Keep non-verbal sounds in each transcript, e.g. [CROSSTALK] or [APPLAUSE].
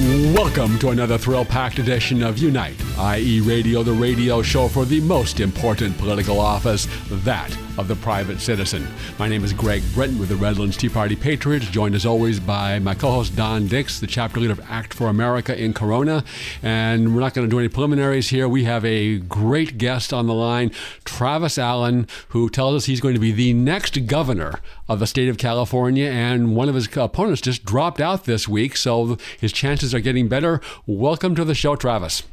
Welcome to another thrill packed edition of Unite, IE, Radio, the radio show for the most important political office, that of the private citizen. My name is Greg Britton with the Redlands Tea Party Patriots, joined as always by my co host Don Dix, the chapter leader of Act for America in Corona. And we're not going to do any preliminaries here. We have a great guest on the line, Travis Allen, who tells us he's going to be the next governor of the state of California. And one of his opponents just dropped out this week, so his chances are getting better. Welcome to the show, Travis.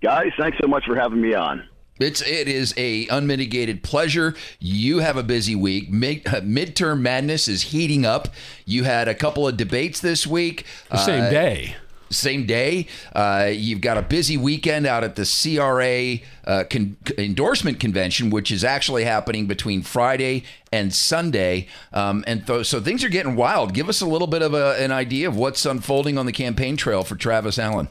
Guys, thanks so much for having me on. It's it is a unmitigated pleasure. You have a busy week. Mid, uh, midterm madness is heating up. You had a couple of debates this week. The same uh, day. Same day. Uh, you've got a busy weekend out at the CRA uh, con- endorsement convention, which is actually happening between Friday and Sunday. Um, and th- so things are getting wild. Give us a little bit of a, an idea of what's unfolding on the campaign trail for Travis Allen.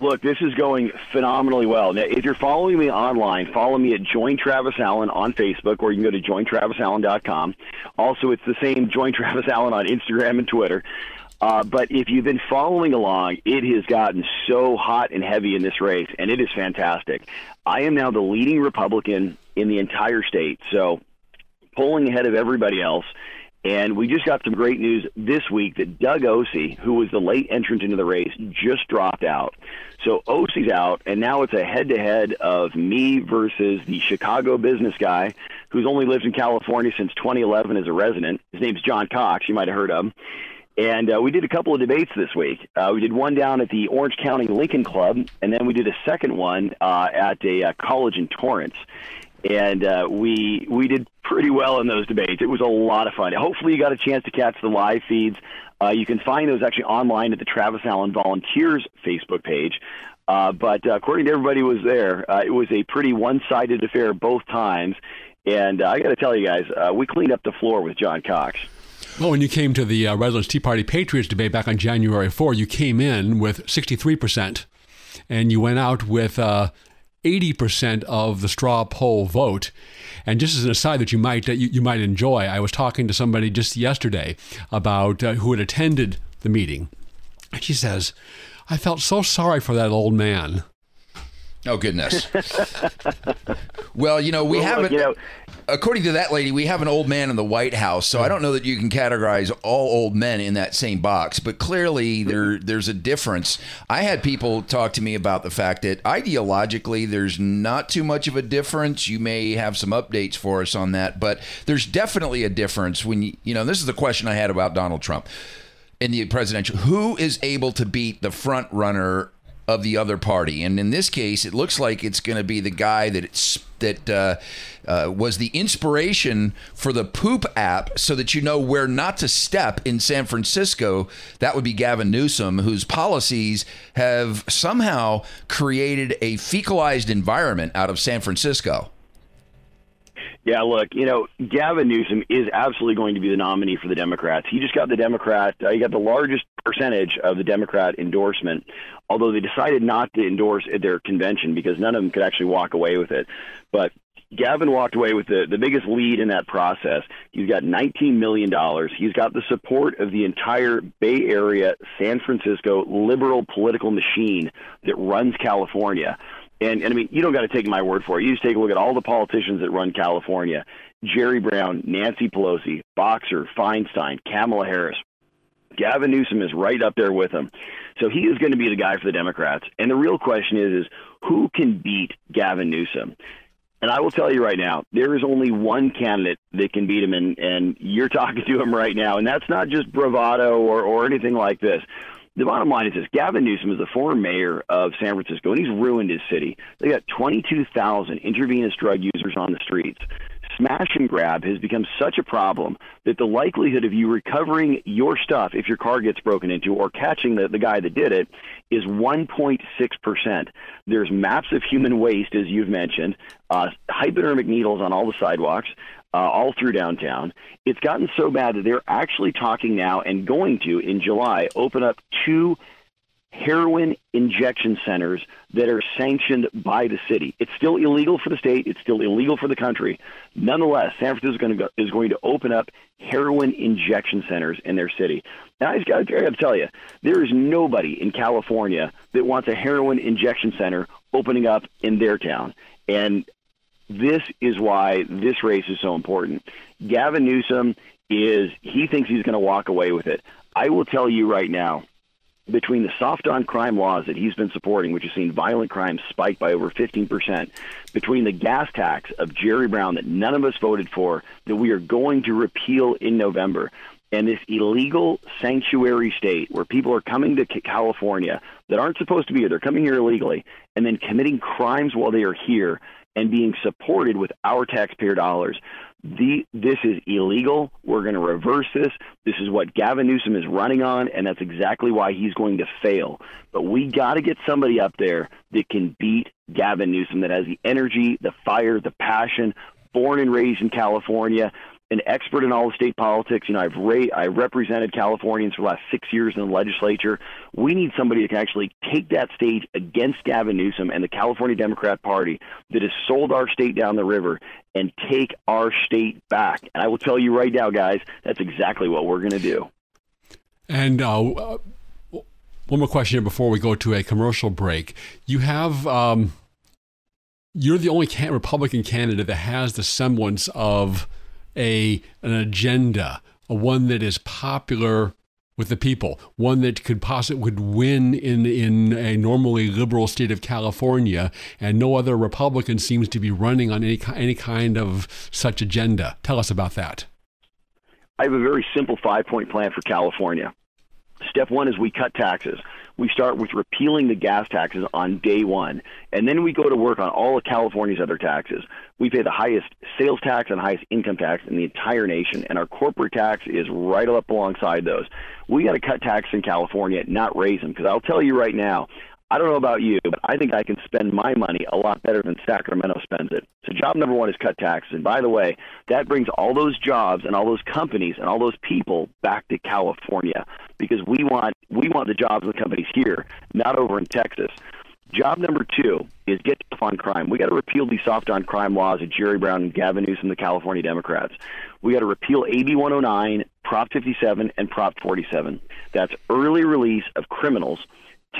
Look, this is going phenomenally well. Now, if you're following me online, follow me at Join Travis Allen on Facebook, or you can go to jointravisallen.com. Also, it's the same Join Travis Allen on Instagram and Twitter. Uh, but if you've been following along, it has gotten so hot and heavy in this race, and it is fantastic. I am now the leading Republican in the entire state, so pulling ahead of everybody else. And we just got some great news this week that Doug Ose, who was the late entrant into the race, just dropped out. So Ose's out, and now it's a head to head of me versus the Chicago business guy who's only lived in California since 2011 as a resident. His name's John Cox. You might have heard of him. And uh, we did a couple of debates this week. Uh, we did one down at the Orange County Lincoln Club, and then we did a second one uh, at a uh, college in Torrance and uh, we we did pretty well in those debates. It was a lot of fun. Hopefully, you got a chance to catch the live feeds. Uh, you can find those actually online at the Travis Allen Volunteers Facebook page. Uh, but uh, according to everybody who was there, uh, it was a pretty one-sided affair both times. And uh, I got to tell you guys, we cleaned up the floor with John Cox. Well, when you came to the uh, Redlands Tea Party Patriots debate back on January 4, you came in with 63%, and you went out with uh, 80% of the straw poll vote. And just as an aside that you might uh, you, you, might enjoy, I was talking to somebody just yesterday about uh, who had attended the meeting, and she says, "I felt so sorry for that old man." Oh goodness. [LAUGHS] well, you know we well, haven't. You know, according to that lady, we have an old man in the White House, so I don't know that you can categorize all old men in that same box. But clearly, there there's a difference. I had people talk to me about the fact that ideologically, there's not too much of a difference. You may have some updates for us on that, but there's definitely a difference when you you know. This is the question I had about Donald Trump in the presidential. Who is able to beat the front runner of the other party. And in this case, it looks like it's going to be the guy that it's, that uh, uh, was the inspiration for the poop app, so that you know where not to step in San Francisco. That would be Gavin Newsom, whose policies have somehow created a fecalized environment out of San Francisco. Yeah, look, you know, Gavin Newsom is absolutely going to be the nominee for the Democrats. He just got the Democrat, uh, he got the largest percentage of the Democrat endorsement, although they decided not to endorse at their convention because none of them could actually walk away with it. But Gavin walked away with the, the biggest lead in that process. He's got $19 million. He's got the support of the entire Bay Area, San Francisco liberal political machine that runs California. And, and I mean, you don't got to take my word for it. You just take a look at all the politicians that run California Jerry Brown, Nancy Pelosi, Boxer, Feinstein, Kamala Harris. Gavin Newsom is right up there with them. So he is going to be the guy for the Democrats. And the real question is, is who can beat Gavin Newsom? And I will tell you right now, there is only one candidate that can beat him, and, and you're [LAUGHS] talking to him right now. And that's not just bravado or, or anything like this the bottom line is this Gavin Newsom is the former mayor of San Francisco, and he's ruined his city. They got 22,000 intravenous drug users on the streets. Smash and grab has become such a problem that the likelihood of you recovering your stuff if your car gets broken into or catching the, the guy that did it is 1.6%. There's maps of human waste, as you've mentioned, uh, hypodermic needles on all the sidewalks uh, all through downtown. It's gotten so bad that they're actually talking now and going to, in July, open up two heroin injection centers that are sanctioned by the city. It's still illegal for the state. It's still illegal for the country. Nonetheless, San Francisco is going to, go, is going to open up heroin injection centers in their city. Now, I just got to tell you, there is nobody in California that wants a heroin injection center opening up in their town. And this is why this race is so important. Gavin Newsom is, he thinks he's going to walk away with it. I will tell you right now, between the soft on crime laws that he's been supporting, which has seen violent crime spike by over 15%, between the gas tax of Jerry Brown that none of us voted for, that we are going to repeal in November, and this illegal sanctuary state where people are coming to California that aren't supposed to be here, they're coming here illegally, and then committing crimes while they are here and being supported with our taxpayer dollars the, this is illegal. We're going to reverse this. This is what Gavin Newsom is running on, and that's exactly why he's going to fail. But we got to get somebody up there that can beat Gavin Newsom, that has the energy, the fire, the passion, born and raised in California, an expert in all of state politics. You know, I've I represented Californians for the last six years in the legislature. We need somebody that can actually take that stage against Gavin Newsom and the California Democrat Party that has sold our state down the river and take our state back. And I will tell you right now, guys, that's exactly what we're going to do. And uh, uh, one more question here before we go to a commercial break. You have. Um, you're the only can- Republican candidate that has the semblance of a an agenda, a one that is popular with the people, one that could possibly would win in in a normally liberal state of California, and no other Republican seems to be running on any any kind of such agenda. Tell us about that. I have a very simple five point plan for California. Step one is we cut taxes we start with repealing the gas taxes on day one, and then we go to work on all of California's other taxes. We pay the highest sales tax and highest income tax in the entire nation, and our corporate tax is right up alongside those. We got to cut taxes in California, not raise them, because I'll tell you right now, I don't know about you, but I think I can spend my money a lot better than Sacramento spends it. So job number one is cut taxes. And by the way, that brings all those jobs and all those companies and all those people back to California because we want we want the jobs and the companies here, not over in Texas. Job number two is get tough on crime. We got to repeal these soft on crime laws of Jerry Brown and Gavin Newsom, the California Democrats. We got to repeal AB 109, Prop 57, and Prop 47. That's early release of criminals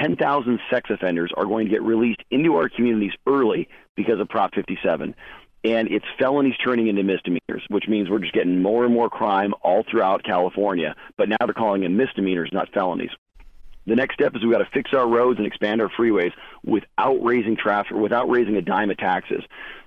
10,000 sex offenders are going to get released into our communities early because of Prop 57. And it's felonies turning into misdemeanors, which means we're just getting more and more crime all throughout California. But now they're calling them misdemeanors, not felonies. The next step is we've got to fix our roads and expand our freeways without raising traffic, without raising a dime of taxes.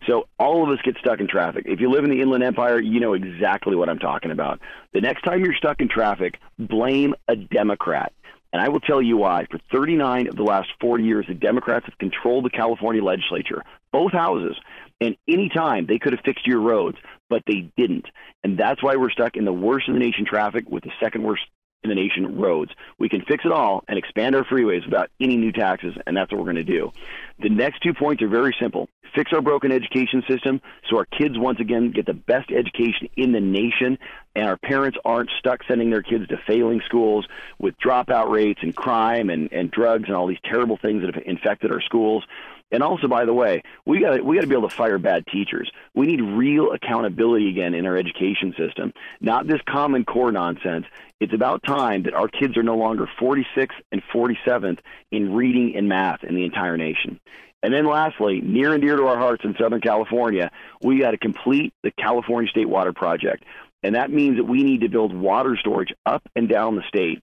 So all of us get stuck in traffic. If you live in the Inland Empire, you know exactly what I'm talking about. The next time you're stuck in traffic, blame a Democrat. And I will tell you why. For 39 of the last 40 years, the Democrats have controlled the California legislature, both houses. And any time they could have fixed your roads, but they didn't. And that's why we're stuck in the worst in the nation traffic with the second worst in the nation roads. We can fix it all and expand our freeways without any new taxes, and that's what we're going to do. The next two points are very simple. Fix our broken education system so our kids once again get the best education in the nation and our parents aren't stuck sending their kids to failing schools with dropout rates and crime and, and drugs and all these terrible things that have infected our schools. And also, by the way, we got we got to be able to fire bad teachers. We need real accountability again in our education system, not this Common Core nonsense. It's about time that our kids are no longer 46th and 47th in reading and math in the entire nation. And then lastly, near and dear to our hearts in Southern California, we got to complete the California State Water Project. And that means that we need to build water storage up and down the state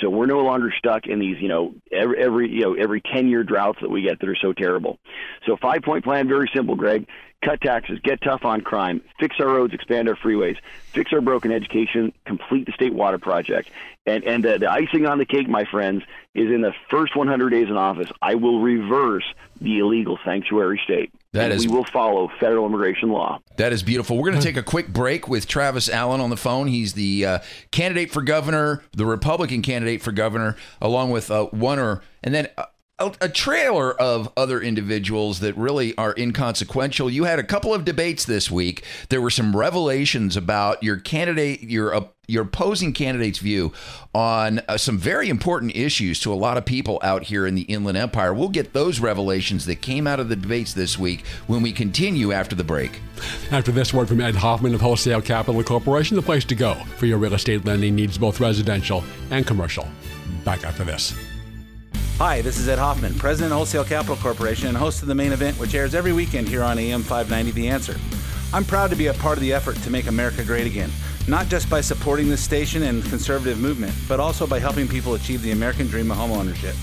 so we're no longer stuck in these, you know, every, every you know every ten year droughts that we get that are so terrible. So five point plan, very simple, Greg. Cut taxes, get tough on crime, fix our roads, expand our freeways, fix our broken education, complete the state water project, and and the, the icing on the cake, my friends, is in the first 100 days in office, I will reverse the illegal sanctuary state. That is, we will follow federal immigration law. That is beautiful. We're going to take a quick break with Travis Allen on the phone. He's the uh, candidate for governor, the Republican candidate for governor, along with uh, one or and then. Uh, a, trailer of other individuals that really are inconsequential. You had a couple of debates this week. There were some revelations about your candidate, your uh, your opposing candidate's view on uh, some very important issues to a lot of people out here in the Inland Empire. We'll get those revelations that came out of the debates this week when we continue after the break. After this word from Ed Hoffman of Wholesale Capital Corporation, the place to go for your real estate lending needs, both residential and commercial. Back after this. Hi, this is Ed Hoffman, President of Wholesale Capital Corporation and host of the main event, which airs every weekend here on AM 590 The Answer. I'm proud to be a part of the effort to make America great again, not just by supporting this station and conservative movement, but also by helping people achieve the American dream of homeownership.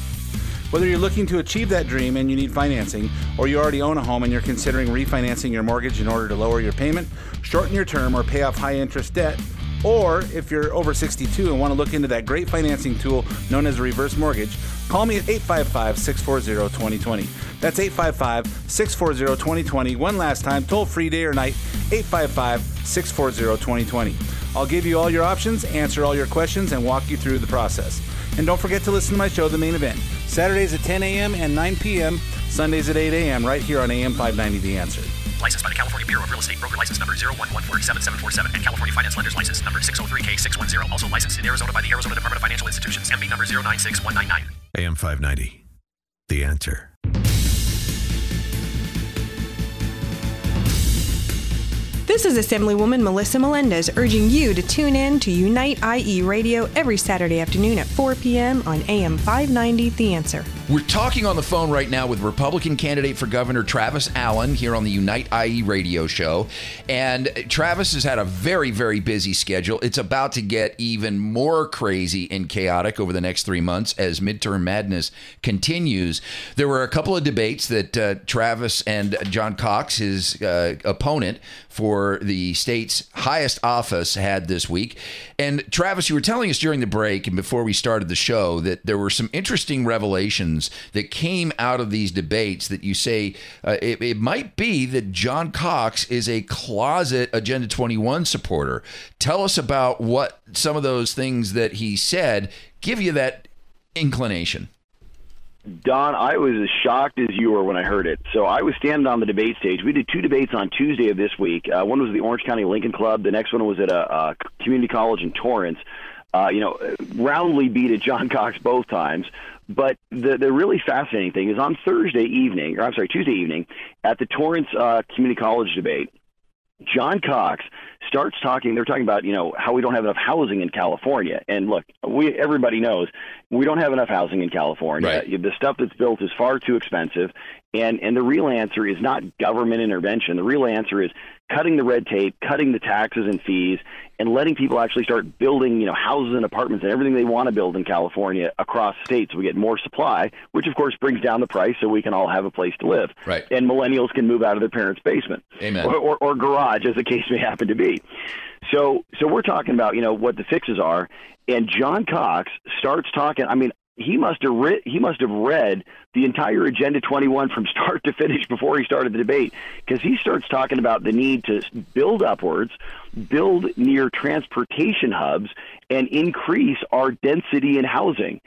Whether you're looking to achieve that dream and you need financing, or you already own a home and you're considering refinancing your mortgage in order to lower your payment, shorten your term, or pay off high interest debt, or if you're over 62 and want to look into that great financing tool known as a reverse mortgage, call me at 855 640 2020. That's 855 640 2020. One last time, toll free day or night, 855 640 2020. I'll give you all your options, answer all your questions, and walk you through the process. And don't forget to listen to my show, The Main Event, Saturdays at 10 a.m. and 9 p.m., Sundays at 8 a.m., right here on AM 590 The Answer. Licensed by the California Bureau of Real Estate. Broker license number 011477747 and California Finance Lenders License number 603K610. Also licensed in Arizona by the Arizona Department of Financial Institutions. MB number 096199. AM 590. The answer. This is Assemblywoman Melissa Melendez urging you to tune in to Unite IE Radio every Saturday afternoon at 4 p.m. on AM 590 The Answer. We're talking on the phone right now with Republican candidate for governor Travis Allen here on the Unite IE radio show. And Travis has had a very, very busy schedule. It's about to get even more crazy and chaotic over the next three months as midterm madness continues. There were a couple of debates that uh, Travis and John Cox, his uh, opponent for the state's highest office, had this week. And Travis, you were telling us during the break and before we started the show that there were some interesting revelations that came out of these debates that you say uh, it, it might be that John Cox is a closet Agenda 21 supporter. Tell us about what some of those things that he said give you that inclination. Don, I was as shocked as you were when I heard it. So I was standing on the debate stage. We did two debates on Tuesday of this week. Uh, one was at the Orange County Lincoln Club. The next one was at a, a community college in Torrance. Uh, you know, roundly beat at John [LAUGHS] Cox both times. But the the really fascinating thing is on Thursday evening, or I'm sorry, Tuesday evening, at the Torrance uh, Community College debate, John Cox starts talking. They're talking about you know how we don't have enough housing in California. And look, we everybody knows we don't have enough housing in California. Right. The stuff that's built is far too expensive. And and the real answer is not government intervention. The real answer is cutting the red tape, cutting the taxes and fees, and letting people actually start building, you know, houses and apartments and everything they want to build in California across states. So we get more supply, which of course brings down the price, so we can all have a place to live. Right. And millennials can move out of their parents' basement, Amen. Or, or, or garage, as the case may [LAUGHS] happen to be. So, so we're talking about, you know, what the fixes are, and John Cox starts talking. I mean, he must have he must have read the entire agenda 21 from [LAUGHS] start to finish before he started the debate because he starts talking about the need to build upwards build near transportation hubs and increase our density in housing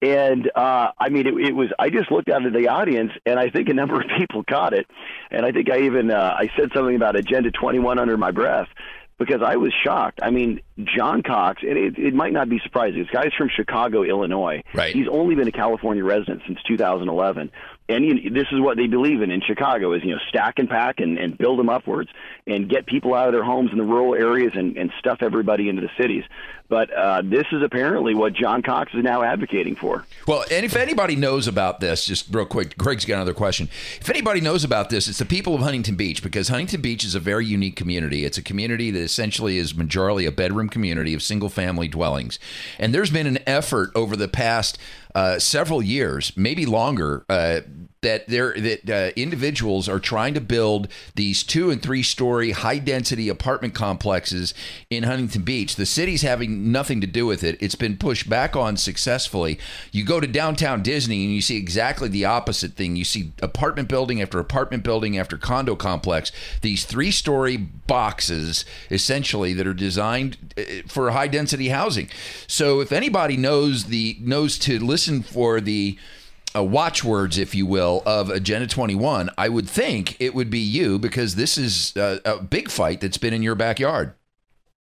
and uh, I mean, it, it was. I just looked out at the audience, and I think a number of [LAUGHS] people caught it. And I think I even uh, I said something about Agenda 21 under my breath because I was shocked. I mean, John Cox, and it, it might not be surprising. This guy's from Chicago, Illinois. Right. He's only been a California resident since 2011 and you this is what they believe in in Chicago is you know stack and pack and, and build them upwards and get people out of their homes in the rural areas and, and stuff everybody into the cities. But uh, this is apparently what John Cox is now advocating for. Well, and if anybody knows about this, just real quick, Greg's got another question. If anybody knows about this, it's the people of Huntington Beach because Huntington Beach is a very unique community. It's a community that essentially is majority a bedroom community of single family dwellings, and there's been an effort over the past uh, several years, maybe longer, uh, that there that uh, individuals are trying to build these two and three story high density apartment complexes in Huntington Beach. The city's having nothing to do with it. It's been pushed back on successfully. You go to downtown Disney and you see exactly the opposite thing. You see apartment building after apartment building after condo complex. These three story boxes essentially that are designed uh, for high density housing. So if anybody knows the knows to listen for the uh, watchwords, if you will, of Agenda 21, I would think it would be you because this is uh, a big fight that's been in your backyard.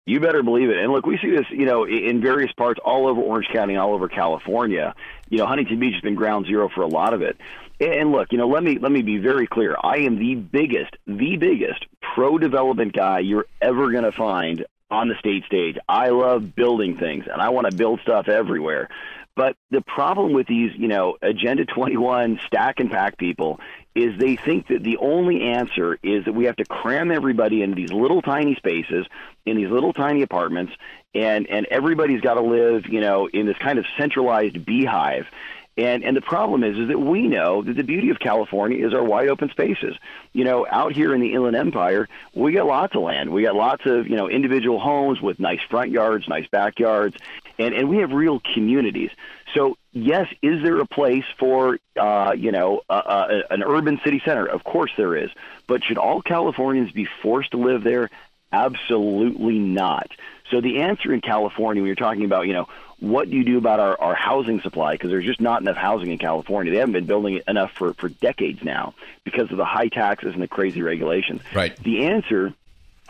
You better believe it. And look, we see this, you know, in various parts all over Orange County, all over California. You know, Huntington Beach has been ground zero for a lot of it. And look, you know, let me let me be very clear. I am the biggest, the biggest pro development guy you're ever going to find on the state stage. I love building things and I want to build stuff everywhere. But the problem with these, you know, Agenda 21 stack and pack people is they think that the only answer is that we have to cram everybody into these little tiny spaces, in these little tiny apartments, and and everybody's got to live, you know, in this kind of centralized beehive. And and the problem is is that we know that the beauty of California is our wide open spaces. You know, out here in the Inland Empire, we got lots of land. We got lots of you know individual homes with nice front yards, nice backyards, and and we have real communities. So yes, is there a place for uh, you know uh, uh, an urban city center? Of course there is. But should all Californians be forced to live there? Absolutely not. So the answer in California, when you're talking about, you know, what do you do about our, our housing supply? Because there's just not enough housing in California. They haven't been building enough for, for decades now because of the high taxes and the crazy regulations. Right. The answer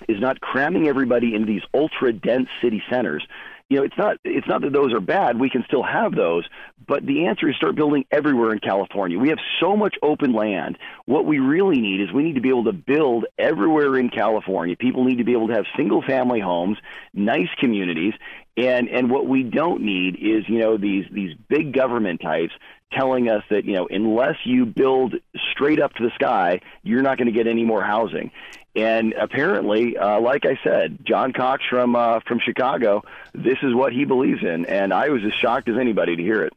is not cramming everybody into these ultra dense city centers you know, it's not it's not that those are bad. We can still have those, but the answer is start building everywhere in California. We have so much open land. What we really need is we need to be able to build everywhere in California. People need to be able to have single family homes, nice communities, and and what we don't need is you know these these big government types telling us that you know unless you build straight up to the sky, you're not going to get any more housing. And apparently, uh, like I said, John Cox from uh, from Chicago, this is what he believes in, and I was as shocked as anybody to hear it.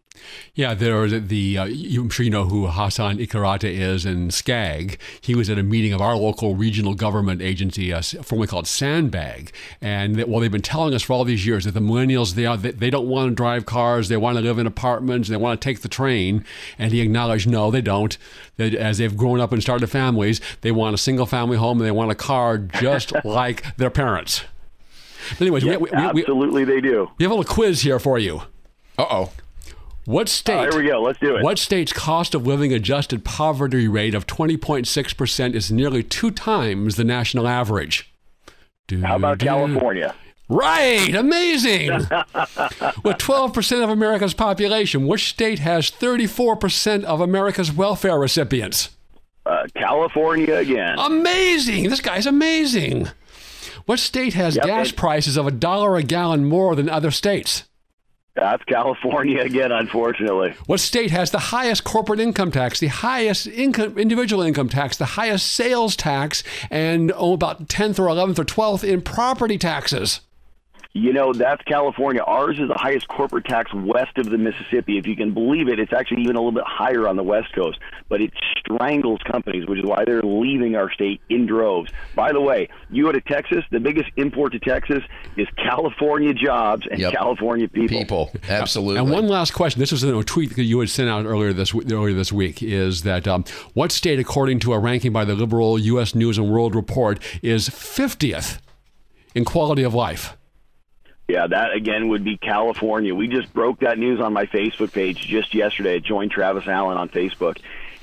Yeah, there was the. Uh, I'm sure you know who Hasan Ikhrata is in SCAG. He was at a meeting of our local regional government agency, uh, formerly called SANDAG, and that, well, they've been telling us for all these years that the millennials they are they don't want to drive cars, they want to live in apartments, they want to take the train, and he acknowledged no, they don't. That as they've grown up and started families, they want a single family home and they want a car just [LAUGHS] like their parents. But anyways, we, we, absolutely we, they do. We have a little quiz here for you. Uh oh. What state? here we go. Let's do it. What state's cost of living adjusted poverty rate of 20.6% is nearly two times the national average? How about California? Right, amazing. [LAUGHS] With 12% of America's population, which state has 34% of America's welfare recipients? Uh, California again. Amazing. This guy's amazing. What state has yep, gas prices of a dollar a gallon more than other states? That's California again, unfortunately. What state has the highest corporate income tax, the highest income, individual income tax, the highest sales tax, and oh, about 10th or 11th or 12th in property taxes? You know, that's California. Ours is the highest corporate tax west of the Mississippi. If you can believe it, it's actually even a little bit higher on the West Coast. But it strangles companies, which is why they're leaving our state in droves. By the way, you go to Texas, the biggest import to Texas is California jobs and yep. California people. People, absolutely. And one last question. This was in a tweet that you had sent out earlier this earlier this week. Is that um, what state, according to a ranking by the liberal U.S. News and World Report, is 50th in quality of life? Yeah, that again would be California. We just broke that news on my Facebook page just yesterday. Join Travis Allen on Facebook.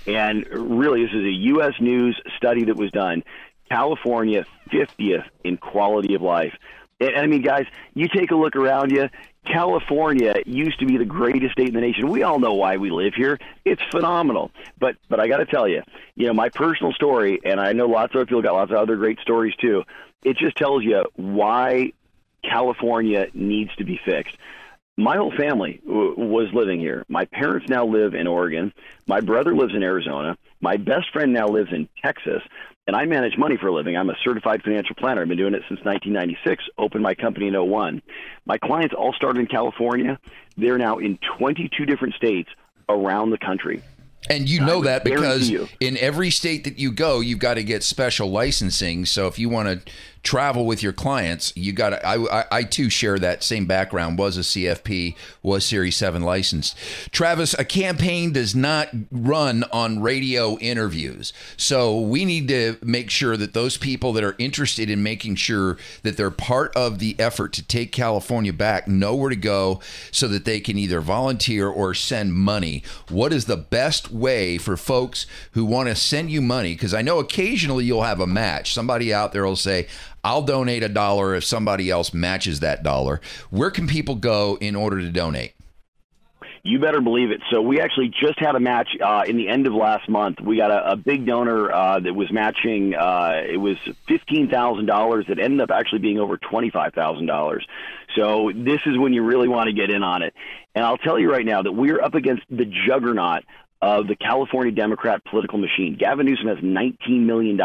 And really, this is a U.S. News study that was done. California, 50th in quality of life. And, I mean, guys, you take a look around you. California used to be the greatest state in the nation. We all know why we live here. It's phenomenal. But but I got to tell you, you know, my personal story, and I know lots of people got lots of other great stories too. It just tells you why California needs to be fixed. My whole family w- was living here. My parents now live in Oregon. My brother lives in Arizona. My best friend now lives in Texas. And I manage money for a living. I'm a certified financial planner. I've been doing it since 1996. Opened my company in 01. My clients all started in California. They're now in 22 different states around the country. And you know that because in every state that you go, you've got to get special licensing. So if you want to travel with your clients, you got to. I, I, I too share that same background. Was a CFP, was Series Seven licensed. Travis, a campaign does not run on radio interviews, so we need to make sure that those people that are interested in making sure that they're part of the effort to take California back know where to go, so that they can either volunteer or send money. What is the best way for folks who want to send you money? Because I know occasionally you'll have a match. Somebody out there will say, I'll donate a dollar if somebody else matches that dollar. Where can people go in order to donate? You better believe it. So we actually just had a match uh, in the end of last month. We got a, a big donor uh, that was matching. Uh, it was fifteen thousand dollars. That ended up actually being over twenty five thousand dollars. So this is when you really want to get in on it. And I'll tell you right now that we're up against the juggernaut of the California Democrat political machine. Gavin Newsom has $19 million,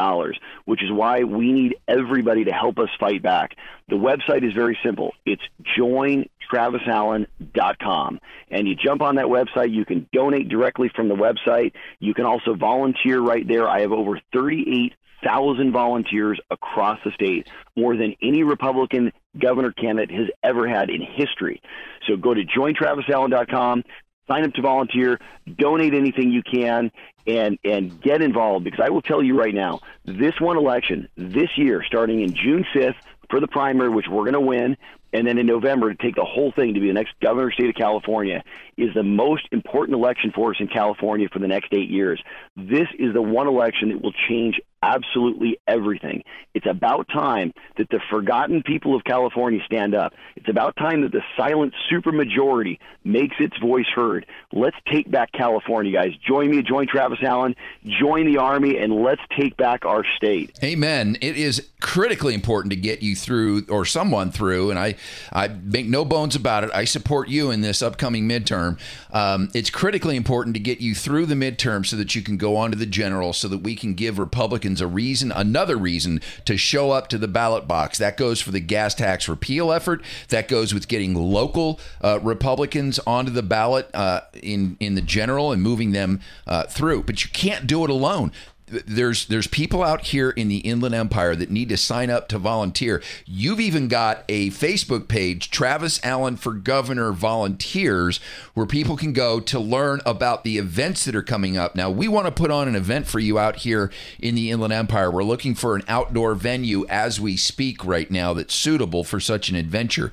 which is why we need everybody to help us fight back. The website is very simple. It's jointravisallen.com. And you jump on that website, you can donate directly from the website. You can also volunteer right there. I have over 38 thousand volunteers across the state, more than any Republican governor candidate has ever had in history. So go to jointravisallen.com, sign up to volunteer, donate anything you can, and and get involved. Because I will tell you right now, this one election this year, starting in June fifth for the primary, which we're going to win, and then in November to take the whole thing to be the next governor of the state of California is the most important election for us in California for the next eight years. This is the one election that will change absolutely everything. It's about time that the forgotten people of California stand up. It's about time that the silent supermajority makes its voice heard. Let's take back California, guys. Join me, join Travis Allen, join the Army, and let's take back our state. Amen. It is critically important to get you through or someone through, and I, I make no bones about it. I support you in this upcoming midterm. Um, it's critically important to get you through the midterm so that you can go on to the general, so that we can give Republicans a reason, another reason to show up to the ballot box. That goes for the gas tax repeal effort. That goes with getting local uh, Republicans onto the ballot uh, in in the general and moving them uh, through. But you can't do it alone there's there's people out here in the Inland Empire that need to sign up to volunteer. You've even got a Facebook page, Travis Allen for Governor Volunteers, where people can go to learn about the events that are coming up. Now, we want to put on an event for you out here in the Inland Empire. We're looking for an outdoor venue as we speak right now that's suitable for such an adventure.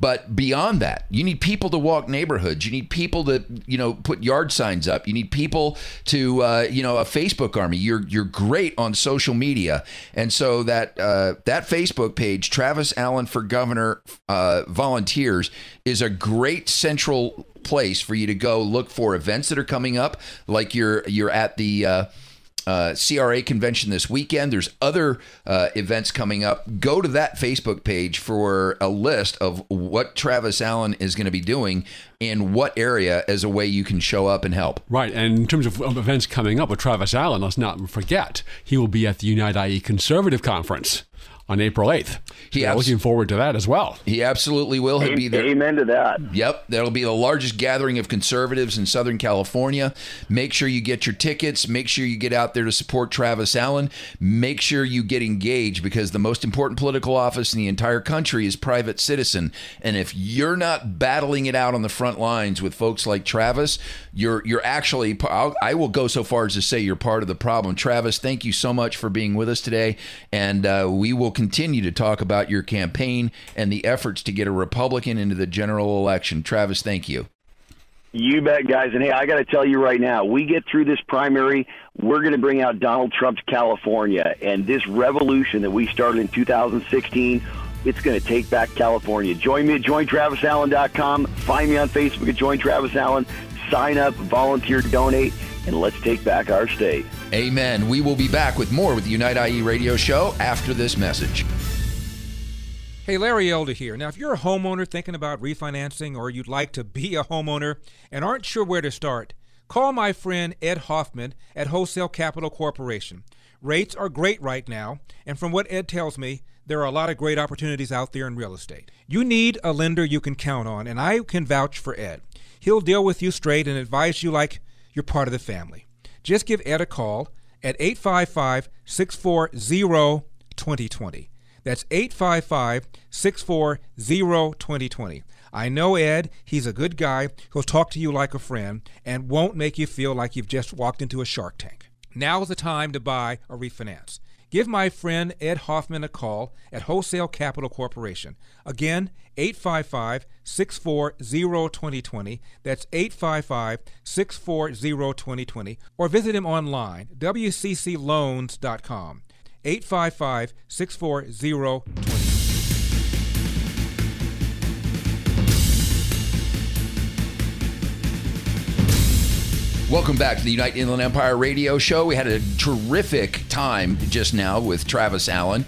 But beyond that, you need people to walk neighborhoods. You need people to, you know, put yard signs up. You need people to, uh, you know, a Facebook army. You're you're great on social media, and so that uh, that Facebook page, Travis Allen for Governor uh, Volunteers, is a great central place for you to go look for events that are coming up, like you're you're at the uh, CRA convention this weekend. There's other uh, events coming up. Go to that Facebook page for a list of what Travis Allen is going to be doing in what area as a way you can show up and help. Right. And in terms of events coming up with Travis Allen, let's not forget he will be at the Unite IE Conservative Conference on April 8th. He abs- looking forward to that as well. He absolutely will. He'll be there. Amen to that. Yep. That'll be the largest gathering of conservatives in Southern California. Make sure you get your tickets. Make sure you get out there to support Travis Allen. Make sure you get engaged because the most important political office in the entire country is private citizen. And if you're not battling it out on the front lines with folks like Travis, you're you're actually I'll, I will go so far as to say you're part of the problem. Travis, thank you so much for being with us today, and uh, we will continue to talk about your campaign and the efforts to get a Republican into the general election. Travis, thank you. You bet, guys. And hey, I got to tell you right now, we get through this primary, we're going to bring out Donald Trump to California. And this revolution that we started in 2016, it's going to take back California. Join me at jointravisallen.com. Find me on Facebook at Join Travis Allen. Sign up, volunteer, donate and let's take back our state. Amen. We will be back with more with the Unite IE radio show after this message. Hey, Larry Elder here. Now, if you're a homeowner thinking about refinancing or you'd like to be a homeowner and aren't sure where to start, call my friend Ed Hoffman at Wholesale Capital Corporation. Rates are great right now, and from what Ed tells me, there are a lot of great opportunities out there in real estate. You need a lender you can count on, and I can vouch for Ed. He'll deal with you straight and advise you like you're part of the family. Just give Ed a call at 855 640 2020. That's 855 640 2020. I know Ed. He's a good guy. He'll talk to you like a friend and won't make you feel like you've just walked into a shark tank. Now is the time to buy or refinance. Give my friend Ed Hoffman a call at Wholesale Capital Corporation. Again, 855 640 2020. That's 855 640 2020. Or visit him online, wccloans.com. 855 640 2020. Welcome back to the Unite Inland Empire radio show. We had a terrific time just now with Travis Allen,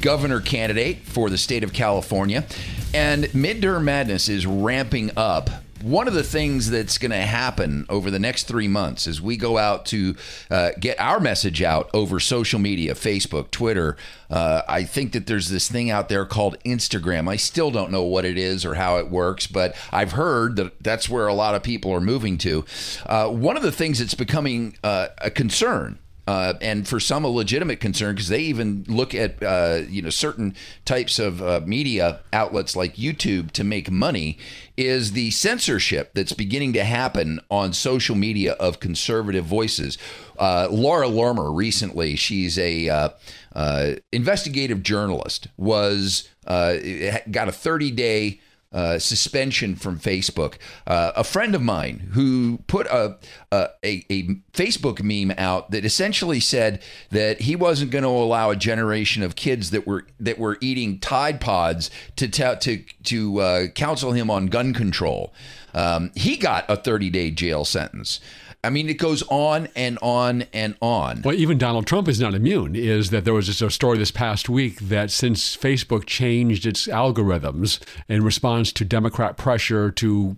governor candidate for the state of California. And midterm madness is ramping up one of the things that's going to happen over the next three months as we go out to uh, get our message out over social media Facebook, Twitter. Uh, I think that there's this thing out there called Instagram. I still don't know what it is or how it works, but I've heard that that's where a lot of people are moving to. Uh, one of the things that's becoming uh, a concern uh, and for some a legitimate concern because they even look at uh, you know certain types of uh, media outlets like YouTube to make money is the censorship that's beginning to happen on social media of conservative voices. Uh, Laura Loomer recently, she's a uh, uh, investigative journalist, was got a 30 day uh, suspension from Facebook. Uh, a friend of mine who put a, a, a Facebook meme out that essentially said that he wasn't going to allow a generation of kids that were that were eating Tide Pods to to to uh, counsel him on gun control. Um, he got a 30 day jail sentence. I mean, it goes on and on and on. Well, even Donald Trump is not immune. Is that there was just a story this past week that since Facebook changed its algorithms in response to Democrat pressure to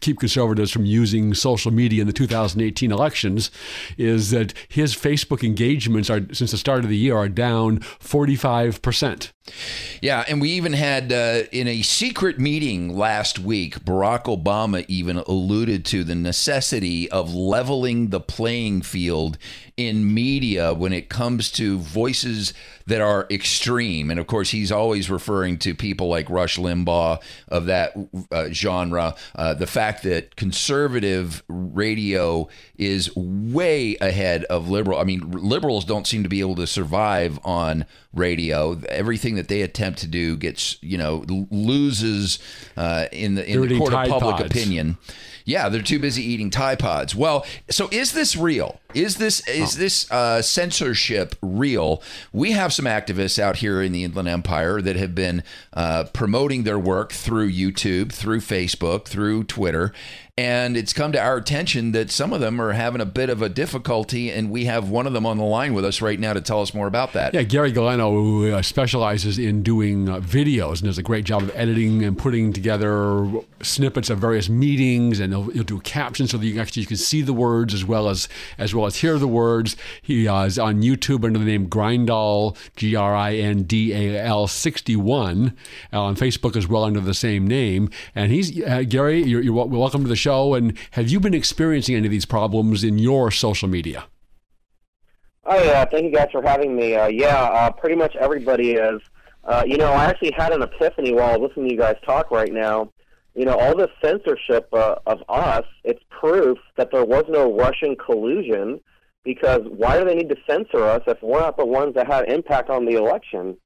keep conservatives from using social media in the 2018 elections is that his Facebook engagements are since the start of the year are down 45%. Yeah, and we even had uh, in a secret meeting last week, Barack Obama even alluded to the necessity of leveling the playing field in media when it comes to voices that are extreme. And of course, he's always referring to people like Rush Limbaugh of that uh, genre. Uh, the fact that conservative radio is way ahead of liberal. I mean, liberals don't seem to be able to survive on radio. Everything that they attempt to do gets, you know, loses uh, in the in the court of public pods. opinion. Yeah, they're too busy eating Tide Pods. Well, so is this real? Is this is oh. this uh, censorship real? We have some activists out here in the Inland Empire that have been uh, promoting their work through YouTube, through Facebook, through Twitter, and it's come to our attention that some of them are having a bit of a difficulty, and we have one of them on the line with us right now to tell us more about that. Yeah, Gary Galeno, who uh, specializes in doing uh, videos and does a great job of editing and putting together snippets of various meetings, and he'll, he'll do captions so that you can actually you can see the words as well as as well as hear the words. He uh, is on YouTube under the name Grindal, G R I N D A L 61, uh, on Facebook as well under the same name. And he's uh, Gary. You're, you're welcome to the show show. And have you been experiencing any of these problems in your social media? Oh yeah, thank you guys for having me. Uh, yeah, uh, pretty much everybody is. Uh, you know, I actually had an epiphany while listening to you guys talk right now. You know, all this censorship uh, of us, it's proof that there was no Russian collusion because why do they need to censor us if we're not the ones that had impact on the election?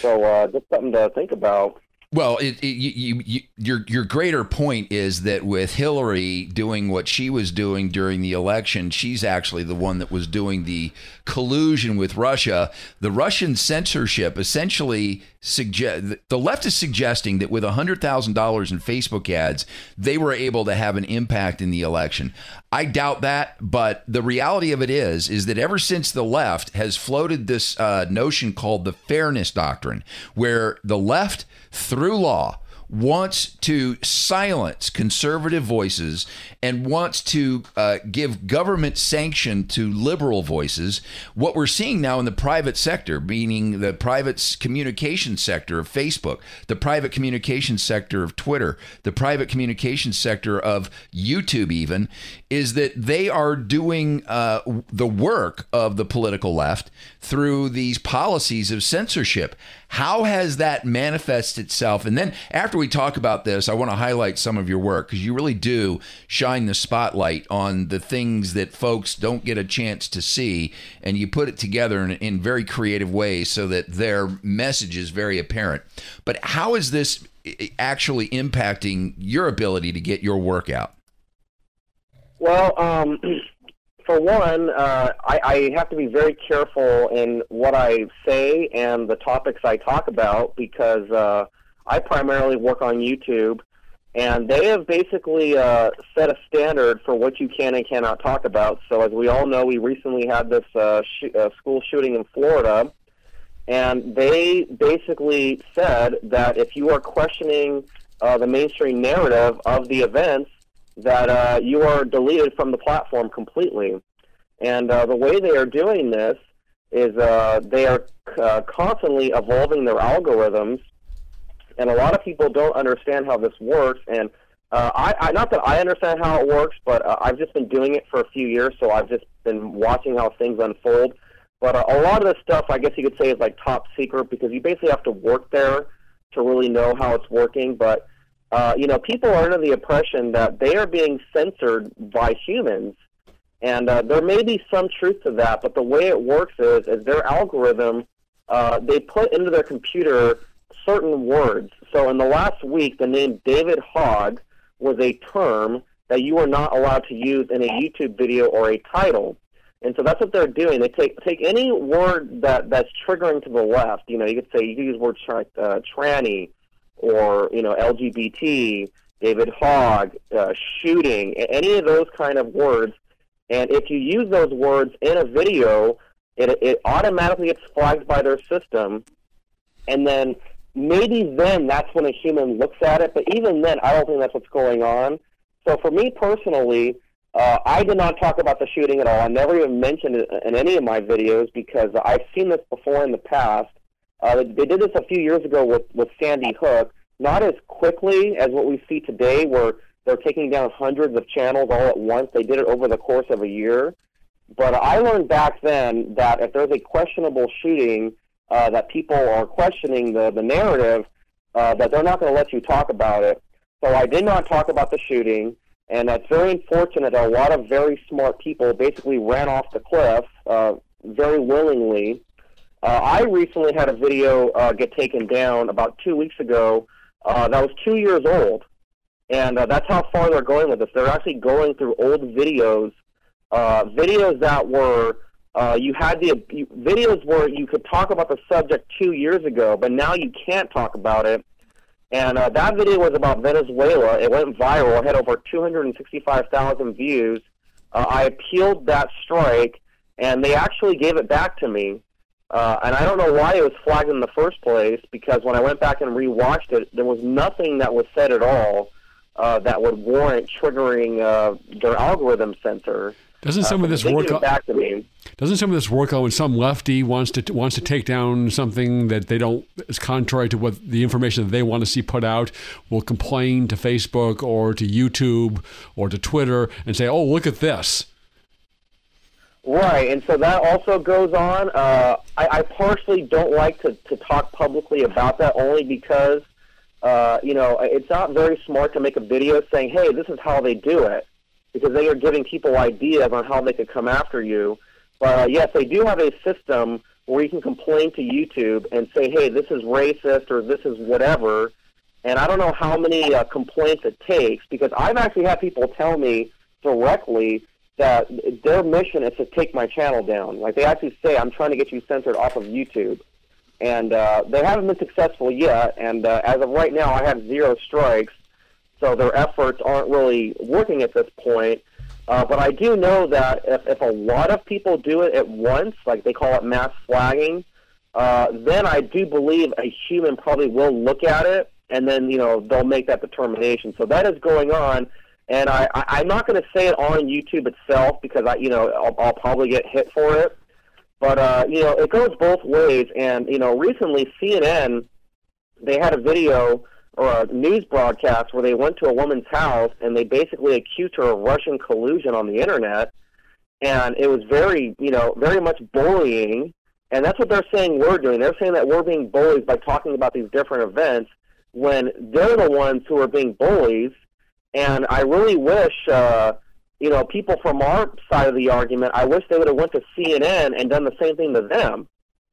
So uh, just something to think about. Well, it, it, you, you, your your greater point is that with Hillary doing what she was doing during the election, she's actually the one that was doing the collusion with Russia. The Russian censorship essentially suggest the left is suggesting that with hundred thousand dollars in Facebook ads, they were able to have an impact in the election. I doubt that, but the reality of it is is that ever since the left has floated this uh, notion called the fairness doctrine, where the left through law wants to silence conservative voices and wants to uh, give government sanction to liberal voices. What we're seeing now in the private sector, meaning the private communication sector of Facebook, the private communication sector of Twitter, the private communication sector of YouTube, even, is that they are doing uh, the work of the political left through these policies of censorship. How has that manifested itself? And then after we talk about this, I want to highlight some of your work because you really do shine the spotlight on the things that folks don't get a chance to see, and you put it together in, in very creative ways so that their message is very apparent. But how is this actually impacting your ability to get your work out? Well, um, [CLEARS THROAT] for one, uh, I, I have to be very careful in what I say and the topics I talk about because uh, I primarily work on YouTube, and they have basically uh, set a standard for what you can and cannot talk about. So, as we all know, we recently had this uh, sh- uh, school shooting in Florida, and they basically said that if you are questioning uh, the mainstream narrative of the events, that uh, you are deleted from the platform completely. And uh, the way they are doing this is uh, they are uh, constantly evolving their algorithms, and a lot of people don't understand how this works. And uh, I, I, not that I understand how it works, but uh, I've just been doing it for a few years, so I've just been watching how things unfold. But uh, a lot of this stuff, I guess you could say, is like top secret because you basically have to work there to really know how it's working. But uh, you know, people are under the impression that they are being censored by humans, and uh, there may be some truth to that. But the way it works is, is their algorithm uh, they put into their computer certain words. So in the last week, the name David Hogg was a term that you are not allowed to use in a YouTube video or a title. And so that's what they're doing. They take take any word that that's triggering to the left. You know, you could say you could use words like uh, tranny or you know LGBT, David Hogg, uh, shooting, any of those kind of words. And if you use those words in a video, it, it automatically gets flagged by their system, and then maybe then that's when a human looks at it. But even then, I don't think that's what's going on. So for me personally, uh, I did not talk about the shooting at all. I never even mentioned it in any of my videos because I've seen this before in the past. Uh, they did this a few years ago with, with Sandy Hook, not as quickly as what we see today, where they're taking down hundreds of channels all at once. They did it over the course of a year. But I learned back then that if there's a questionable shooting, uh, that people are questioning the, the narrative, uh, that they're not going to let you talk about it. So I did not talk about the shooting, and that's very unfortunate that a lot of very smart people basically ran off the cliff uh, very willingly uh, I recently had a video uh, get taken down about two weeks ago uh, that was two years old, and uh, that's how far they're going with this. They're actually going through old videos, uh, videos that were uh, you had the you, videos where you could talk about the subject two years ago, but now you can't talk about it. And uh, that video was about Venezuela. It went viral. It had over 265,000 views. Uh, I appealed that strike, and they actually gave it back to me. Uh, and I don't know why it was flagged in the first place because when I went back and rewatched it, there was nothing that was said at all uh, that would warrant triggering uh, their algorithm censor. Doesn't some uh, of this work out? Back to me. Doesn't some of this work out when some lefty wants to wants to take down something that they don't is contrary to what the information that they want to see put out? Will complain to Facebook or to YouTube or to Twitter and say, "Oh, look at this." Right, and so that also goes on. Uh, I, I personally don't like to, to talk publicly about that only because, uh, you know, it's not very smart to make a video saying, hey, this is how they do it, because they are giving people ideas on how they could come after you. But uh, yes, they do have a system where you can complain to YouTube and say, hey, this is racist or this is whatever. And I don't know how many uh, complaints it takes because I've actually had people tell me directly that their mission is to take my channel down. Like they actually say, I'm trying to get you censored off of YouTube. And uh, they haven't been successful yet. And uh, as of right now, I have zero strikes. So their efforts aren't really working at this point. Uh, but I do know that if, if a lot of people do it at once, like they call it mass flagging, uh, then I do believe a human probably will look at it and then you know they'll make that determination. So that is going on, and I, I I'm not going to say it on YouTube itself because I you know I'll, I'll probably get hit for it, but uh, you know it goes both ways. And you know recently CNN they had a video or a news broadcast where they went to a woman's house and they basically accused her of Russian collusion on the internet, and it was very you know very much bullying. And that's what they're saying we're doing. They're saying that we're being bullies by talking about these different events when they're the ones who are being bullies. And I really wish, uh, you know, people from our side of the argument, I wish they would have went to CNN and done the same thing to them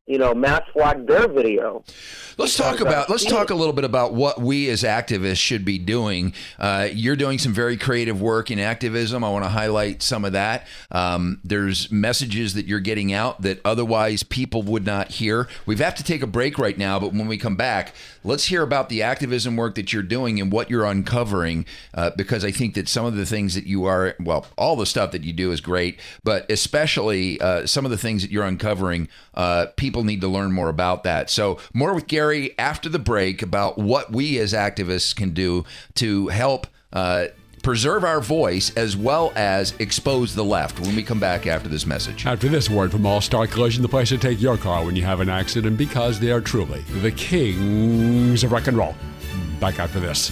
you know, mass flag their video. Let's talk about. Let's talk a little bit about what we as activists should be doing. Uh, you're doing some very creative work in activism. I want to highlight some of that. Um, there's messages that you're getting out that otherwise people would not hear. We have to take a break right now, but when we come back, let's hear about the activism work that you're doing and what you're uncovering. Uh, because I think that some of the things that you are, well, all the stuff that you do is great, but especially uh, some of the things that you're uncovering, uh, people need to learn more about that. So more with Gary after the break about what we as activists can do to help uh, preserve our voice as well as expose the left when we come back after this message. After this word from All Star Collision, the place to take your car when you have an accident because they are truly the kings of rock and roll. Back after this.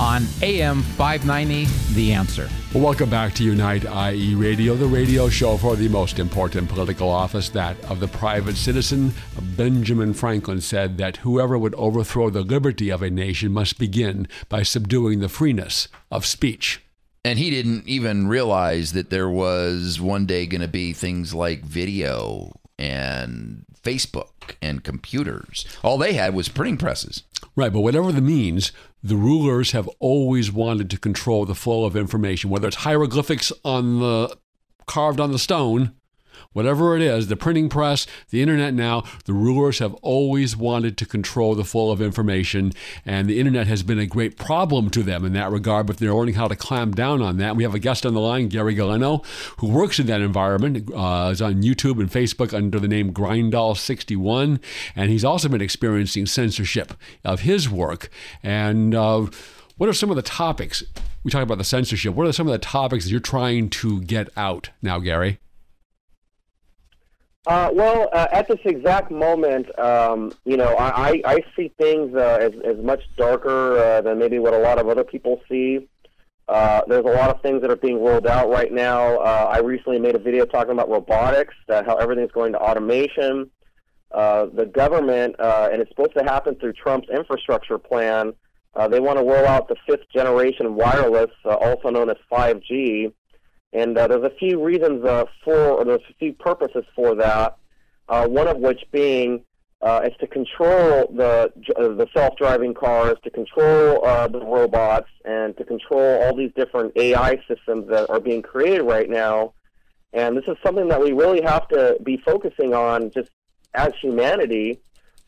on AM 590 The Answer. Welcome back to Unite IE Radio, the radio show for the most important political office, that of the private citizen. Benjamin Franklin said that whoever would overthrow the liberty of a nation must begin by subduing the freeness of speech. And he didn't even realize that there was one day going to be things like video and Facebook and computers. All they had was printing presses. Right, but whatever the means, the rulers have always wanted to control the flow of information, whether it's hieroglyphics on the carved on the stone Whatever it is, the printing press, the internet now, the rulers have always wanted to control the flow of information, and the internet has been a great problem to them in that regard, but they're learning how to clamp down on that. We have a guest on the line, Gary Galeno, who works in that environment, uh, is on YouTube and Facebook under the name Grindall61, and he's also been experiencing censorship of his work. And uh, what are some of the topics? We talk about the censorship. What are some of the topics that you're trying to get out now, Gary? Uh, well, uh, at this exact moment, um, you know, I, I see things uh, as, as much darker uh, than maybe what a lot of other people see. Uh, there's a lot of things that are being rolled out right now. Uh, I recently made a video talking about robotics, uh, how everything's going to automation. Uh, the government, uh, and it's supposed to happen through Trump's infrastructure plan. Uh, they want to roll out the fifth generation wireless, uh, also known as 5G. And uh, there's a few reasons uh, for, or there's a few purposes for that. Uh, one of which being uh, is to control the uh, the self-driving cars, to control uh, the robots, and to control all these different AI systems that are being created right now. And this is something that we really have to be focusing on, just as humanity,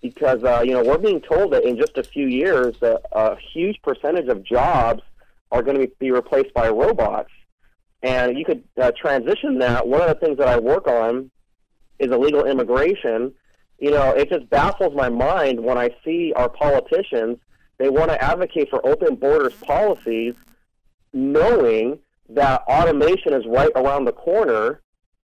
because uh, you know we're being told that in just a few years, that a huge percentage of jobs are going to be replaced by robots and you could uh, transition that. One of the things that I work on is illegal immigration. You know, it just baffles my mind when I see our politicians. They want to advocate for open borders policies, knowing that automation is right around the corner.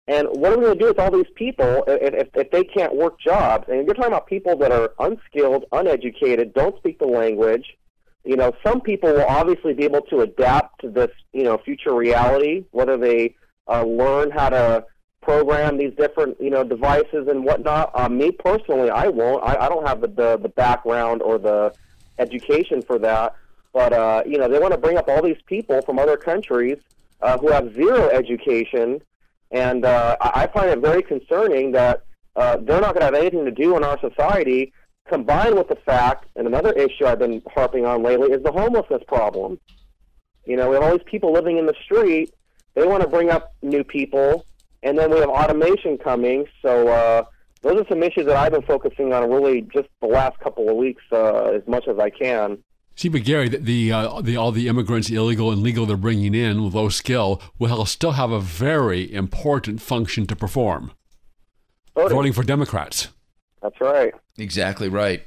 And what are we going to do with all these people if, if, if they can't work jobs? And you're talking about people that are unskilled, uneducated, don't speak the language, you know, some people will obviously be able to adapt to this, you know, future reality, whether they uh, learn how to program these different, you know, devices and whatnot. Uh, me personally, I won't. I, I don't have the, the the background or the education for that. But uh, you know, they want to bring up all these people from other countries uh, who have zero education, and uh, I find it very concerning that uh, they're not going to have anything to do in our society. Combined with the fact, and another issue I've been harping on lately is the homelessness problem. You know, we have all these people living in the street. They want to bring up new people, and then we have automation coming. So uh, those are some issues that I've been focusing on really just the last couple of weeks uh, as much as I can. See, but Gary, the, the, uh, the, all the immigrants, illegal and legal, they're bringing in with low skill, will still have a very important function to perform. Voting, Voting for Democrats. That's right. Exactly right.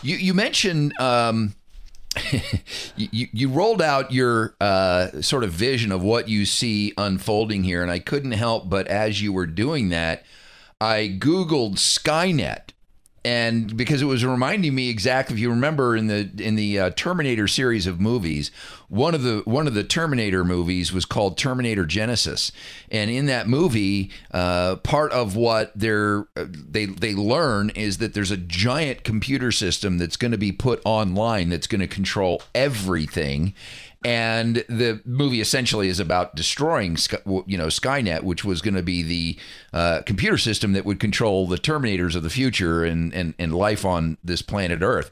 You you mentioned um, [LAUGHS] you you rolled out your uh, sort of vision of what you see unfolding here, and I couldn't help but as you were doing that, I googled Skynet and because it was reminding me exactly if you remember in the in the uh, Terminator series of movies one of the one of the Terminator movies was called Terminator Genisys. And in that movie uh, part of what they're uh, they they learn is that there's a giant computer system that's going to be put online that's going to control everything and the movie essentially is about destroying you know Skynet which was going to be the uh, computer system that would control the terminators of the future and, and and life on this planet earth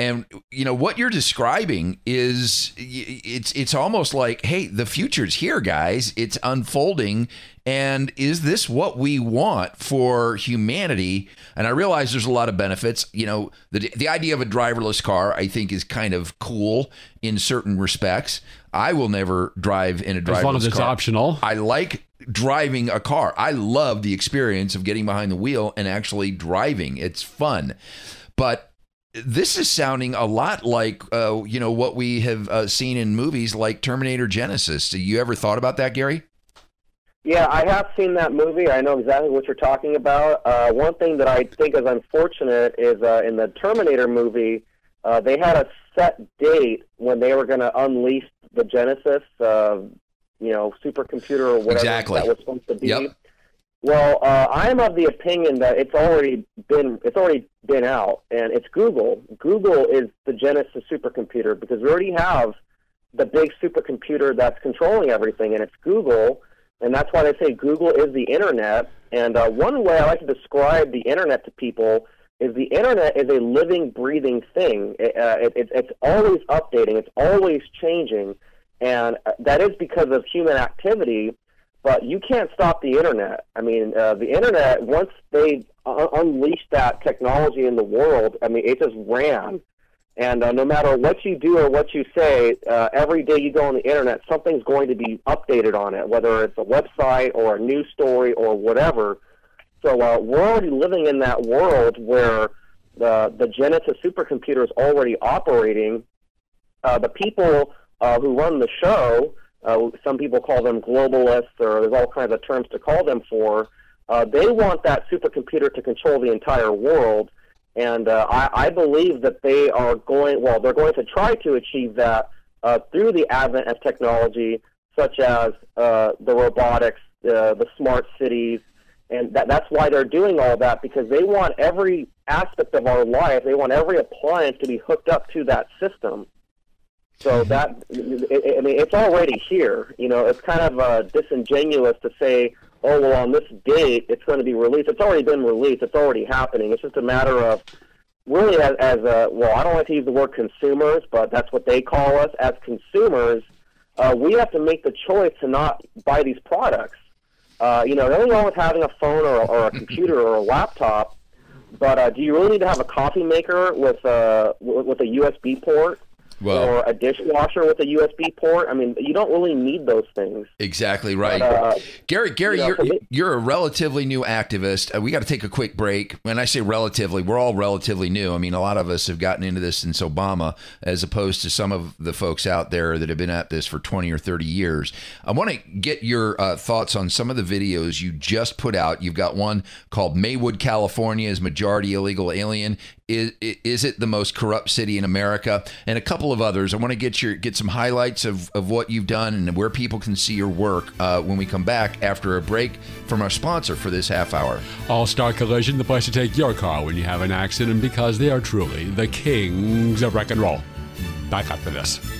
and you know what you're describing is it's it's almost like hey the future's here guys. It's unfolding. And is this what we want for humanity? And i realize there's a lot of benefits. You know the the idea of a driverless car i think is kind of cool in certain respects. I will never drive in a driverless car. as long as it's car. optional. I like driving a car. I love the experience of getting behind the wheel and actually driving. It's fun. But this is sounding a lot like uh, you know what we have uh, seen in movies like Terminator Genisys. You ever thought about that, Gary? Yeah, I have seen that movie. I know exactly what you're talking about. Uh, one thing that I think is unfortunate is uh, in the Terminator movie, uh, they had a set date when they were going to unleash the Genisys, uh, you know, supercomputer or whatever exactly. that was supposed to be. Yep. Well, uh, I am of the opinion that it's already been it's already been out, and it's Google. Google is the Genisys supercomputer because we already have the big supercomputer that's controlling everything, and it's Google, and that's why they say Google is the internet. And uh, one way I like to describe the internet to people is the internet is a living, breathing thing. It, uh, it, it, it's always updating, it's always changing, and uh, that is because of human activity but you can't stop the internet. I mean, uh, the internet once they un- unleashed that technology in the world, I mean, it just ran. And uh, no matter what you do or what you say, uh, every day you go on the internet, something's going to be updated on it, whether it's a website or a news story or whatever. So uh, we're already living in that world where the the Genisys supercomputer is already operating. Uh, the people uh, who run the show uh, some people call them globalists, or there's all kinds of terms to call them for. Uh, they want that supercomputer to control the entire world, and uh, I, I believe that they are going. Well, they're going to try to achieve that uh, through the advent of technology, such as uh, the robotics, uh, the smart cities, and that, that's why they're doing all that because they want every aspect of our life. They want every appliance to be hooked up to that system. So that I mean, it's already here. You know, it's kind of uh, disingenuous to say, "Oh, well, on this date, it's going to be released." It's already been released. It's already happening. It's just a matter of really, as, as a well, I don't like to use the word consumers, but that's what they call us as consumers. Uh, we have to make the choice to not buy these products. Uh, you know, nothing wrong with having a phone or, or a computer or a laptop, but uh, do you really need to have a coffee maker with a with a USB port? Well, or a dishwasher with a USB port. I mean, you don't really need those things. Exactly right. But, uh, Gary, Gary, you are you're, you're a relatively new activist. Uh, we got to take a quick break. When I say relatively, we're all relatively new. I mean, a lot of us have gotten into this since Obama, as opposed to some of the folks out there that have been at this for 20 or 30 years. I want to get your uh, thoughts on some of the videos you just put out. You've got one called Maywood, California is majority illegal alien is, is it the most corrupt city in America? And a couple of others. I want to get your get some highlights of, of what you've done and where people can see your work uh, when we come back after a break from our sponsor for this half hour. All Star Collision, the place to take your car when you have an accident because they are truly the kings of wreck and roll. Back after this.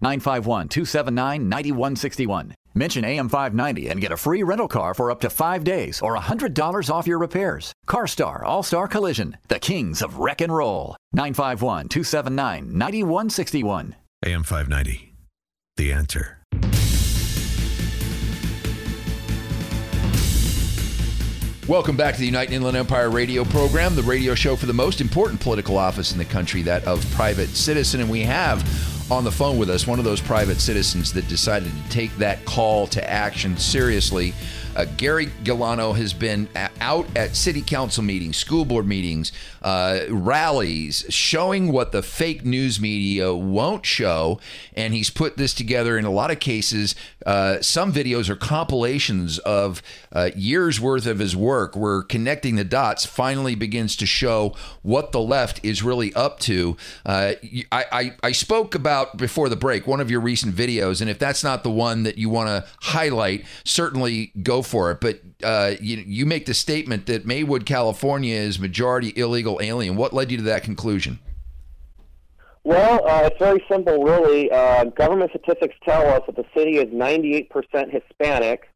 951 279 9161. Mention AM590 and get a free rental car for up to five days or $100 off your repairs. CarStar All Star Collision, the kings of wreck and roll. 951 279 9161. AM590, the answer. Welcome back to the United Inland Empire radio program, the radio show for the most important political office in the country, that of private citizen. And we have on the phone with us one of those private citizens that decided to take that call to action seriously. Uh, Gary Gilano has been out at city council meetings, school board meetings, uh, rallies, showing what the fake news media won't show. And he's put this together in a lot of cases. Uh, some videos are compilations of uh, years worth of his work, where connecting the dots finally begins to show what the left is really up to. Uh, I, I, I spoke about before the break one of your recent videos, and if that's not the one that you want to highlight, certainly go for it. But uh, you, you make the statement that Maywood, California is majority illegal alien. What led you to that conclusion? Well, uh, it's very simple, really. Uh, government statistics tell us that the city is 98% Hispanic.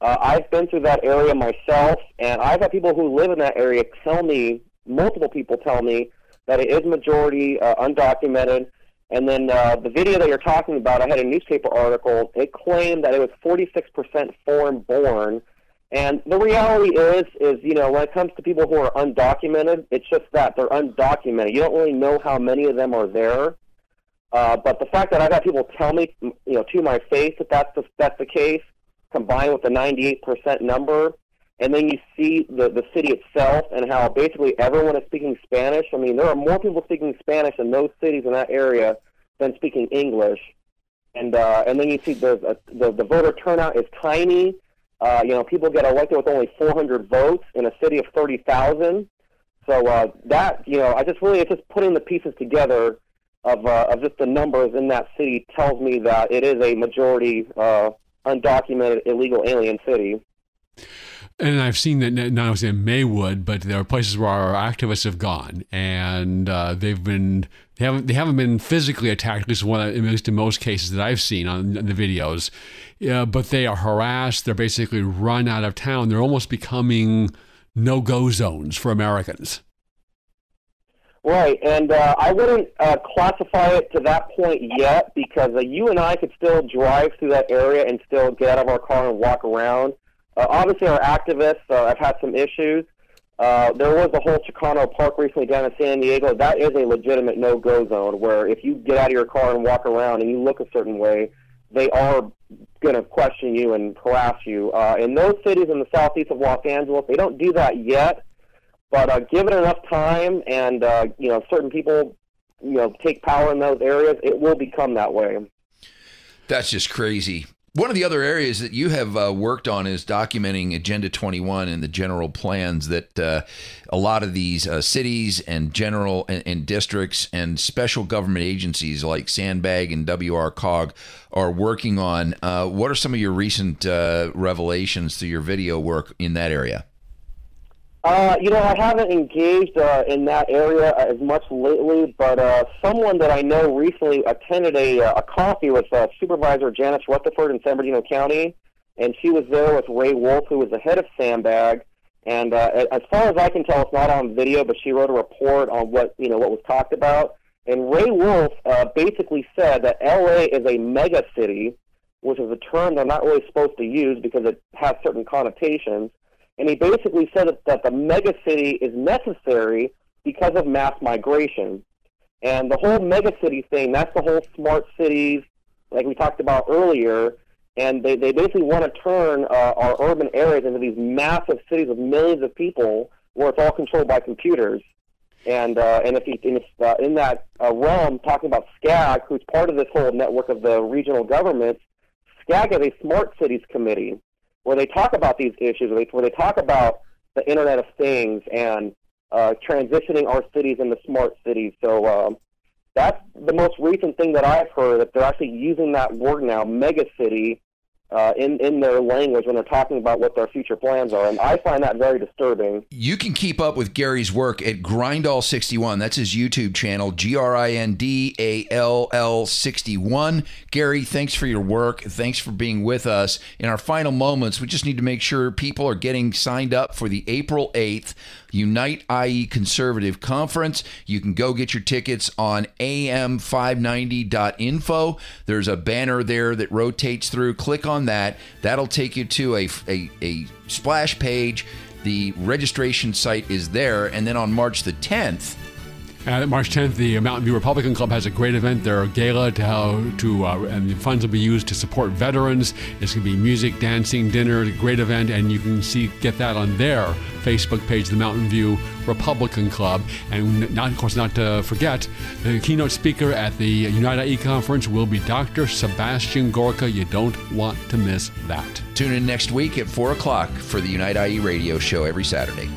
Uh, I've been through that area myself, and I've had people who live in that area tell me, multiple people tell me, that it is majority uh, undocumented. And then uh, the video that you're talking about, I had a newspaper article. It claimed that it was 46% foreign born, and the reality is, is you know, when it comes to people who are undocumented, it's just that they're undocumented. You don't really know how many of them are there. Uh, but the fact that I've had people tell me, you know, to my face that that's the, that's the case, combined with the 98% number, and then you see the the city itself and how basically everyone is speaking Spanish. I mean, there are more people speaking Spanish in those cities in that area than speaking English. And uh, and then you see the, the the voter turnout is tiny. Uh, you know, people get elected with only 400 votes in a city of 30,000. So uh, that, you know, I just really, it's just putting the pieces together of, uh, of just the numbers in that city tells me that it is a majority uh, undocumented illegal alien city. And I've seen that not only in Maywood, but there are places where our activists have gone, and uh, they've been they haven't they haven't been physically attacked. At least one, at least in most cases that I've seen on the videos. Yeah, but they are harassed. They're basically run out of town. They're almost becoming no go zones for Americans. Right, and uh, I wouldn't uh, classify it to that point yet because uh, you and I could still drive through that area and still get out of our car and walk around. Uh, obviously, our activists uh, have had some issues. Uh, there was the whole Chicano Park recently down in San Diego. That is a legitimate no-go zone where if you get out of your car and walk around and you look a certain way, they are going to question you and harass you. Uh, in those cities in the southeast of Los Angeles, they don't do that yet. But uh, given enough time and uh, you know certain people, you know, take power in those areas, it will become that way. That's just crazy. One of the other areas that you have uh, worked on is documenting Agenda 21 and the general plans that uh, a lot of these uh, cities and general and, and, districts and special government agencies like SANBAG and WRCOG are working on. Uh, what are some of your recent uh, revelations through your video work in that area? Uh, you know, I haven't engaged uh, in that area as much lately, but uh, someone that I know recently attended a, uh, a coffee with uh, Supervisor Janice Rutherford in San Bernardino County, and she was there with Ray Wolf, who was the head of SANBAG. And uh, as far as I can tell, it's not on video, but she wrote a report on what you know what was talked about. And Ray Wolf uh, basically said that LA is a mega city, which is a term they're not really supposed to use because it has certain connotations and he basically said that, that the megacity is necessary because of mass migration. And the whole megacity thing, that's the whole smart cities, like we talked about earlier. And they, they basically want to turn uh, our urban areas into these massive cities with millions of people where it's all controlled by computers. And uh, and if, he, in, uh, in that uh, realm, talking about SCAG, who's part of this whole network of the regional governments, SCAG is a smart cities committee where they talk about these issues, where they, talk about the Internet of Things and uh, transitioning our cities into smart cities. So um, that's the most recent thing that I've heard that they're actually using that word now, megacity, uh, in in their language when they're talking about what their future plans are, and I find that very disturbing. You can keep up with Gary's work at Grindall61. That's his YouTube channel, G R I N D A L L 61. Gary, thanks for your work. Thanks for being with us. In our final moments, we just need to make sure people are getting signed up for the April 8th Unite IE Conservative Conference. You can go get your tickets on am590.info. There's a banner there that rotates through. Click on that. That'll take you to a, a, a splash page. The registration site is there. And then on March the 10th, uh, March 10th, the Mountain View Republican Club has a great event. Their gala to how to uh, and the funds will be used to support veterans. It's going to be music, dancing, dinner, great event, and you can see get that on their Facebook page, the Mountain View Republican Club. And not, of course, not to forget, the keynote speaker at the Unite IE conference will be Dr. Sebastian Gorka. You don't want to miss that. Tune in next week at 4 o'clock for the Unite IE radio show every Saturday.